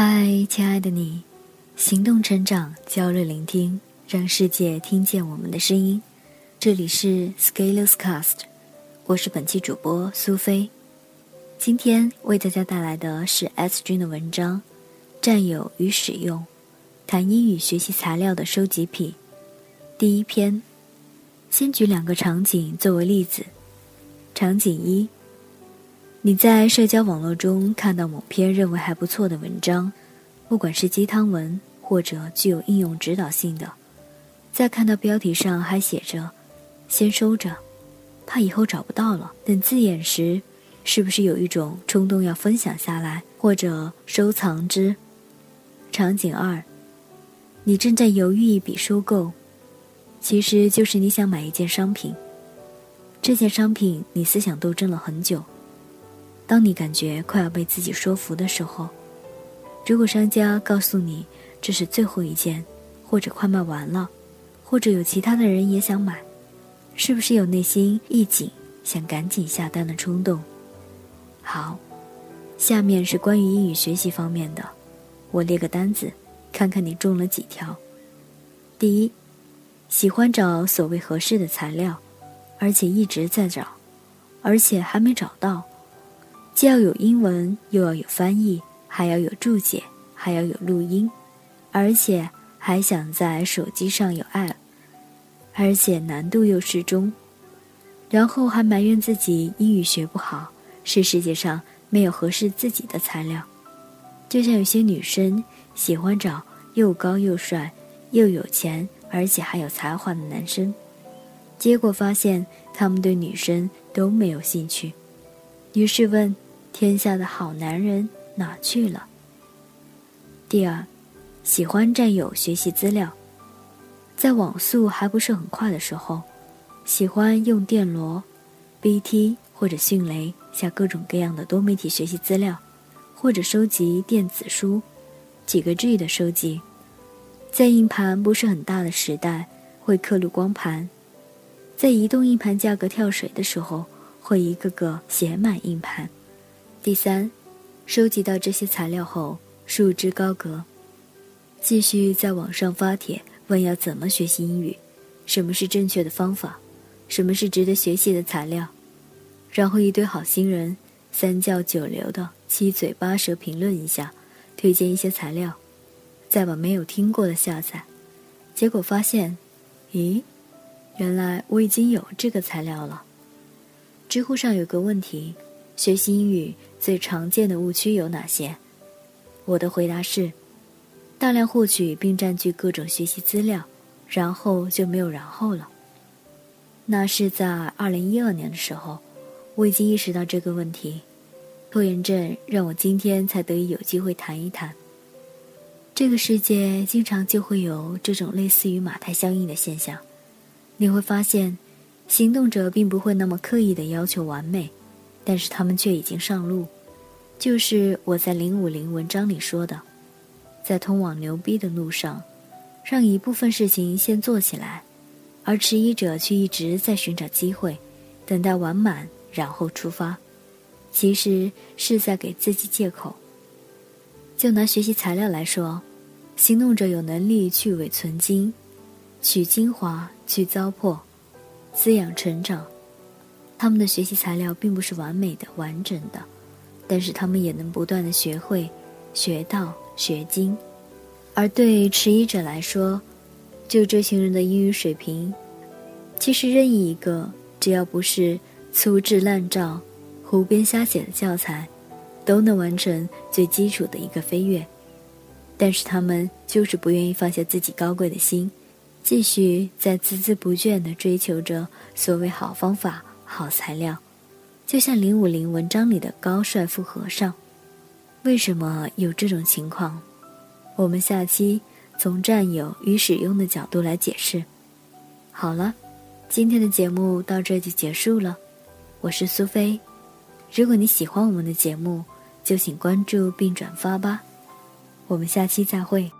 嗨，亲爱的你，行动成长，焦虑聆听，让世界听见我们的声音。这里是 Scaleless Cast，我是本期主播苏菲。今天为大家带来的是 S 君的文章《占有与使用：谈英语学习材料的收集癖》第一篇。先举两个场景作为例子。场景一：你在社交网络中看到某篇认为还不错的文章，不管是鸡汤文或者具有应用指导性的，在看到标题上还写着“先收着，怕以后找不到了”等字眼时，是不是有一种冲动要分享下来或者收藏之？场景二，你正在犹豫一笔收购，其实就是你想买一件商品。这件商品你思想斗争了很久，当你感觉快要被自己说服的时候，如果商家告诉你这是最后一件，或者快卖完了，或者有其他的人也想买，是不是有内心一紧，想赶紧下单的冲动？好，下面是关于英语学习方面的，我列个单子，看看你中了几条。第一，喜欢找所谓合适的材料，而且一直在找，而且还没找到，既要有英文，又要有翻译，还要有注解，还要有录音，而且还想在手机上有 App，而且难度又适中，然后还埋怨自己英语学不好。是世界上没有合适自己的材料，就像有些女生喜欢找又高又帅、又有钱，而且还有才华的男生，结果发现他们对女生都没有兴趣。于是问：天下的好男人哪去了？第二，喜欢占有学习资料，在网速还不是很快的时候，喜欢用电骡、BT 或者迅雷。下各种各样的多媒体学习资料，或者收集电子书，几个 G 的收集，在硬盘不是很大的时代，会刻录光盘，在移动硬盘价格跳水的时候，会一个个写满硬盘。第三，收集到这些材料后，束之高阁，继续在网上发帖问要怎么学习英语，什么是正确的方法，什么是值得学习的材料。然后一堆好心人三教九流的七嘴八舌评论一下，推荐一些材料，再把没有听过的下载，结果发现，咦，原来我已经有这个材料了。知乎上有个问题：学习英语最常见的误区有哪些？我的回答是：大量获取并占据各种学习资料，然后就没有然后了。那是在二零一二年的时候。我已经意识到这个问题，拖延症让我今天才得以有机会谈一谈。这个世界经常就会有这种类似于马太效应的现象，你会发现，行动者并不会那么刻意的要求完美，但是他们却已经上路。就是我在零五零文章里说的，在通往牛逼的路上，让一部分事情先做起来，而迟疑者却一直在寻找机会，等待完满。然后出发，其实是在给自己借口。就拿学习材料来说，行动者有能力去伪存精，取精华，去糟粕，滋养成长。他们的学习材料并不是完美的、完整的，但是他们也能不断的学会、学到、学精。而对迟疑者来说，就这群人的英语水平，其实任意一个，只要不是。粗制滥造、胡编瞎写的教材，都能完成最基础的一个飞跃，但是他们就是不愿意放下自己高贵的心，继续在孜孜不倦地追求着所谓好方法、好材料。就像零五零文章里的高帅富和尚，为什么有这种情况？我们下期从占有与使用的角度来解释。好了，今天的节目到这就结束了。我是苏菲，如果你喜欢我们的节目，就请关注并转发吧。我们下期再会。